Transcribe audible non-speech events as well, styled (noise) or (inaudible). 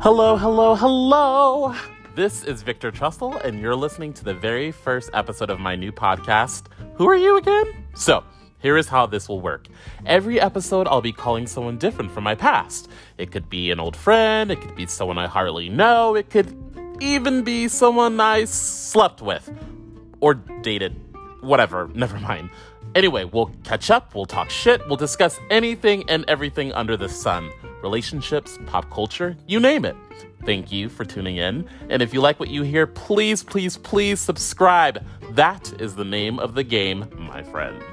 Hello, hello, hello. This is Victor Trussell, and you're listening to the very first episode of my new podcast. Who are you again? So, here is how this will work. Every episode, I'll be calling someone different from my past. It could be an old friend, it could be someone I hardly know, it could even be someone I slept with or dated. Whatever, (laughs) never mind. Anyway, we'll catch up, we'll talk shit, we'll discuss anything and everything under the sun relationships, pop culture, you name it. Thank you for tuning in. And if you like what you hear, please, please, please subscribe. That is the name of the game, my friends.